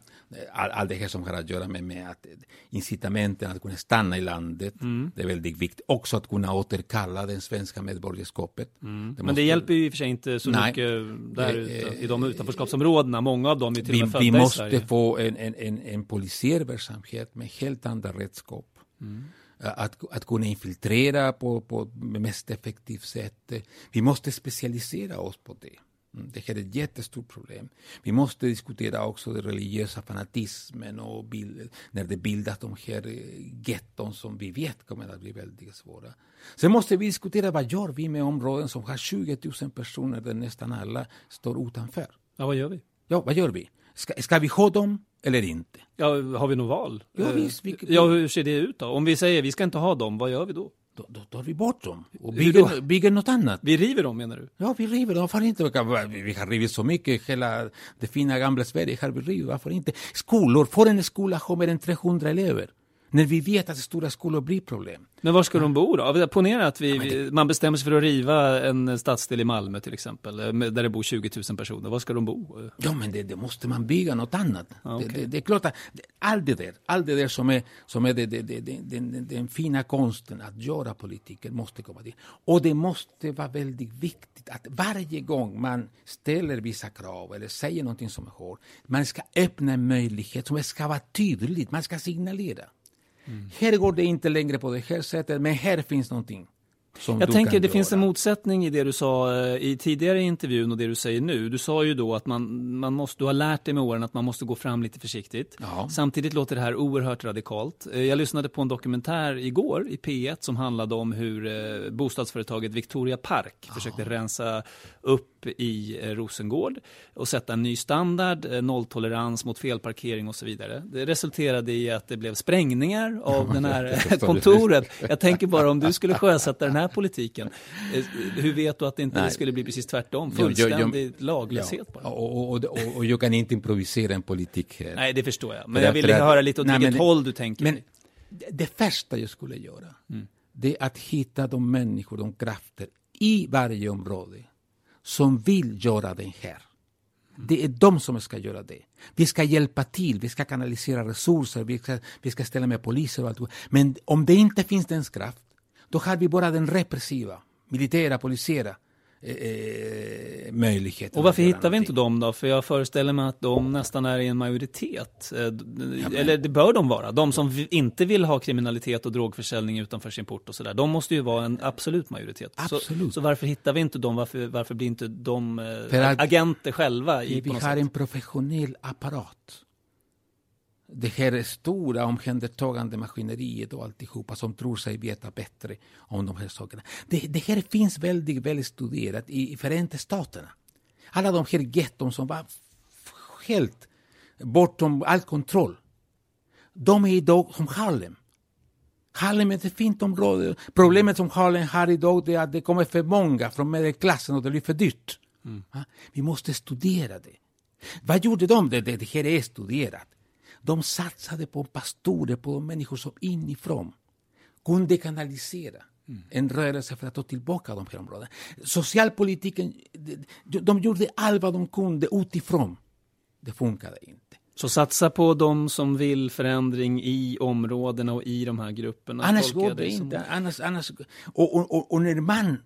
Allt all det här som har att göra med, med att incitamenten att kunna stanna i landet, mm. det är väldigt viktigt. Också att kunna återkalla det svenska medborgarskapet. Mm. Det Men det hjälper ju i och för sig inte så nej, mycket där eh, ute, i de utanförskapsområdena. Många av dem är till vi, och med födda Vi måste få en, en, en, en polisiär verksamhet med helt andra redskap. Mm. Att, att kunna infiltrera på, på mest effektivt sätt. Vi måste specialisera oss på det. Mm, det här är ett jättestort problem. Vi måste diskutera också den religiösa fanatismen och bild, när det bildas de här eh, getton som vi vet kommer att bli väldigt svåra. Sen måste vi diskutera vad gör vi med områden som har 20 000 personer där nästan alla står utanför. Ja, vad gör vi? Ja, vad gör vi? Ska, ska vi ha dem eller inte? Ja, har vi något val? Ja, visst, vi, ja, hur ser det ut då? Om vi säger vi ska inte ha dem, vad gör vi då? Då, då tar vi bort dem och bygger, bygger något annat. Vi river dem menar du? Ja, vi river dem. Varför inte? Vi har rivit så mycket. Hela det fina gamla Sverige har vi rivit. Varför inte? Skolor. Får en skola ha mer än 300 elever? När vi vet att stora skolor blir problem. Men var ska ja. de bo då? Ponera att vi, ja, det... man bestämmer sig för att riva en stadsdel i Malmö till exempel, eh, där det bor 20 000 personer. Var ska de bo? Ja, men det, det måste man bygga något annat. okay. det, det, är klart att allt det där, allt det där som är, som är det, den, den fina konsten att göra politiken måste komma dit. Och det måste vara väldigt viktigt att varje gång man ställer vissa krav eller säger någonting som är hårt, man ska öppna en möjlighet som ska vara tydligt, man ska signalera. Mm. Här går det inte längre på det här sättet, men här finns någonting. Jag tänker det göra. finns en motsättning i det du sa eh, i tidigare intervjun och det du säger nu. Du sa ju då att man, man måste, du har lärt dig med åren att man måste gå fram lite försiktigt. Ja. Samtidigt låter det här oerhört radikalt. Eh, jag lyssnade på en dokumentär igår i P1 som handlade om hur eh, bostadsföretaget Victoria Park ja. försökte rensa upp i Rosengård och sätta en ny standard, nolltolerans mot felparkering och så vidare. Det resulterade i att det blev sprängningar av ja, den här kontoret. Jag tänker bara om du skulle sjösätta den här politiken. Eh, hur vet du att det inte Nej. skulle bli precis tvärtom? Fullständig laglöshet ja, bara. Och, och, och, och, jag kan inte improvisera en politik här. Nej, det förstår jag. Men jag ville höra lite åt Nej, vilket men, håll du tänker. Men det första jag skulle göra, mm. det är att hitta de människor, de krafter i varje område som vill göra det här. Det är de som ska göra det. Vi ska hjälpa till, vi ska kanalisera resurser, vi ska, vi ska ställa med poliser och allt. Men om det inte finns den kraft, då har vi bara den repressiva, militära, polisiära eh, eh möjligheten. Och varför hittar vi inte dem då? För jag föreställer mig att de nästan är i en majoritet. Eh, ja, Eller det bör de vara. De som inte vill ha kriminalitet och drogförsäljning utanför sin port och sådär. De måste ju vara en absolut majoritet. Absolut. Så, så varför hittar vi inte dem? Varför, varför blir inte de eh, agenter själva? I, vi har sätt? en professionell apparat det här stora omhändertagande maskineriet och alltihopa som tror sig veta bättre om de här sakerna. Det, det här finns väldigt väl studerat i Förenta Staterna. Alla de här getton som var helt bortom all kontroll. De är idag som Harlem. Harlem är ett fint område. Problemet som Harlem har idag är att det kommer för många från medelklassen och det blir för dyrt. Mm. Vi måste studera det. Vad gjorde de? Det, det här är studerat. De satsade på pastorer, på människor som inifrån kunde kanalisera mm. en rörelse för att ta tillbaka de här områdena. Socialpolitiken, de, de gjorde allt vad de kunde utifrån. Det funkade inte. Så satsa på de som vill förändring i områdena och i de här grupperna. Annars går det som... inte. Annars, annars, och, och, och, och, när man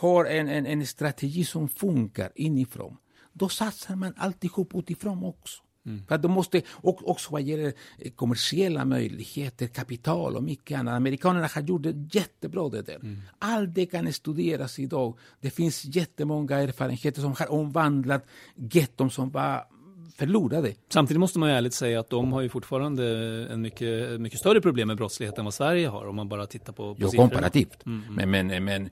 har en, en, en strategi som funkar inifrån, då satsar man alltihop utifrån också. Mm. För de måste, och, också vad gäller eh, kommersiella möjligheter, kapital och mycket annat. Amerikanerna har gjort det jättebra det där. Mm. Allt det kan studeras idag. Det finns jättemånga erfarenheter som har omvandlat getton som var förlorade. Samtidigt måste man ju ärligt säga att de har ju fortfarande en mycket, mycket större problem med brottslighet än vad Sverige har om man bara tittar på, på Jo, komparativt. Mm, mm. Men, men, men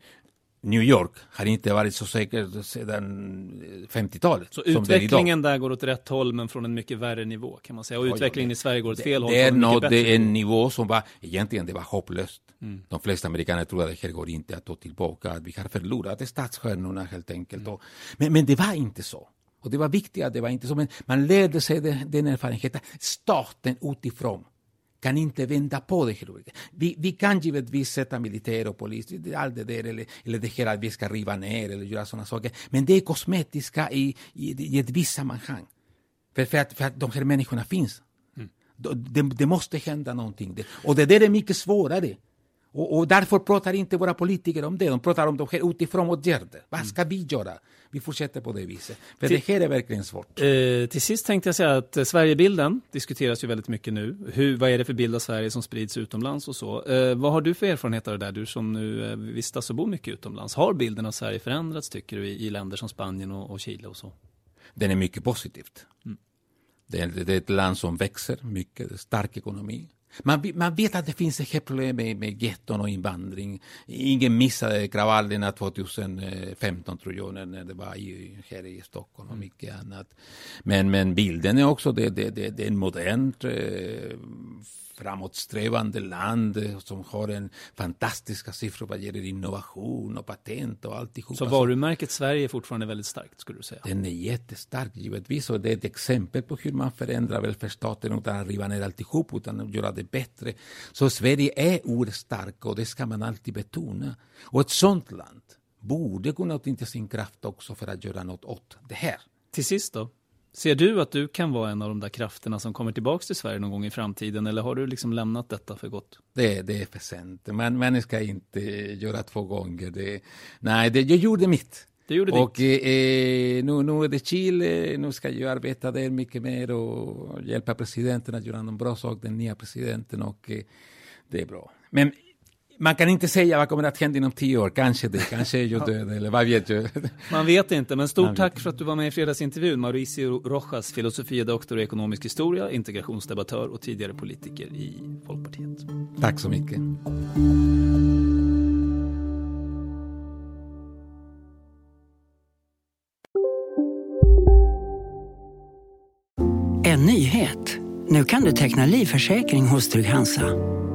New York har inte varit så säker sedan 50-talet. Så utvecklingen där går åt rätt håll men från en mycket värre nivå kan man säga. Och utvecklingen i Sverige går åt fel det, håll. Det är nådde en nivå som var, egentligen det var hopplöst. Mm. De flesta amerikaner trodde att det här går inte att ta tillbaka, att vi har förlorat stadstjärnorna helt enkelt. Mm. Men, men det var inte så. Och det var viktigt att det var inte så, men man lärde sig den, den erfarenheten. Staten utifrån kan inte vända på det här. Vi, vi kan givetvis sätta militär och polis, allt det där, eller, eller det här att vi ska riva ner eller göra sådana saker. Men det är kosmetiska i, i, i ett visst sammanhang. För, för, att, för att de här människorna finns. Mm. Det, det, måste hända någonting. Och det där är mycket svårare. Och, och, därför pratar inte våra politiker om det. De pratar om de här utifrån åtgärder. Vad ska vi göra? Vi fortsätter på det viset. För till, det här är verkligen svårt. Eh, till sist tänkte jag säga att eh, Sverigebilden diskuteras ju väldigt mycket nu. Hur, vad är det för bild av Sverige som sprids utomlands och så? Eh, vad har du för erfarenheter av det där, du som nu eh, vistas och bor mycket utomlands? Har bilden av Sverige förändrats tycker du i, i länder som Spanien och, och, Chile och så? Den är mycket positivt. Mm. Det, är, det är ett land som växer mycket, stark ekonomi. Man, man vet att det finns ett problem med, med getton och invandring. Ingen missade kravallerna 2015 tror jag, när det var i, här i Stockholm och mycket annat. Men, men bilden är också, det, det, det, det är en modernt eh, framåtsträvande land som har en fantastiska siffror vad gäller innovation och patent och alltihop. Så varumärket Sverige är fortfarande väldigt starkt skulle du säga? Den är jättestark givetvis och det är ett exempel på hur man förändrar välfärdsstaten utan att riva ner alltihop utan att göra det bättre. Så Sverige är urstarkt och det ska man alltid betona. Och ett sånt land borde kunna utnyttja sin kraft också för att göra något åt det här. Till sist då, Ser du att du kan vara en av de där krafterna som kommer tillbaka till Sverige någon gång i framtiden eller har du liksom lämnat detta för gott? Det, det är för sent. Man, man ska inte göra två gånger. Det, nej, det, jag gjorde mitt. Det gjorde och eh, nu, nu är det Chile, nu ska jag arbeta där mycket mer och hjälpa presidenten att göra någon bra sak, den nya presidenten och eh, det är bra. Men man kan inte säga vad kommer att hända inom tio år. Kanske det, kanske är jag död eller vad vet jag. Man vet inte, men stort tack för att du var med i fredagsintervjun. Mauricio Rojas, filosofie doktor i ekonomisk historia, integrationsdebattör och tidigare politiker i Folkpartiet. Tack så mycket. En nyhet. Nu kan du teckna livförsäkring hos Trygg-Hansa.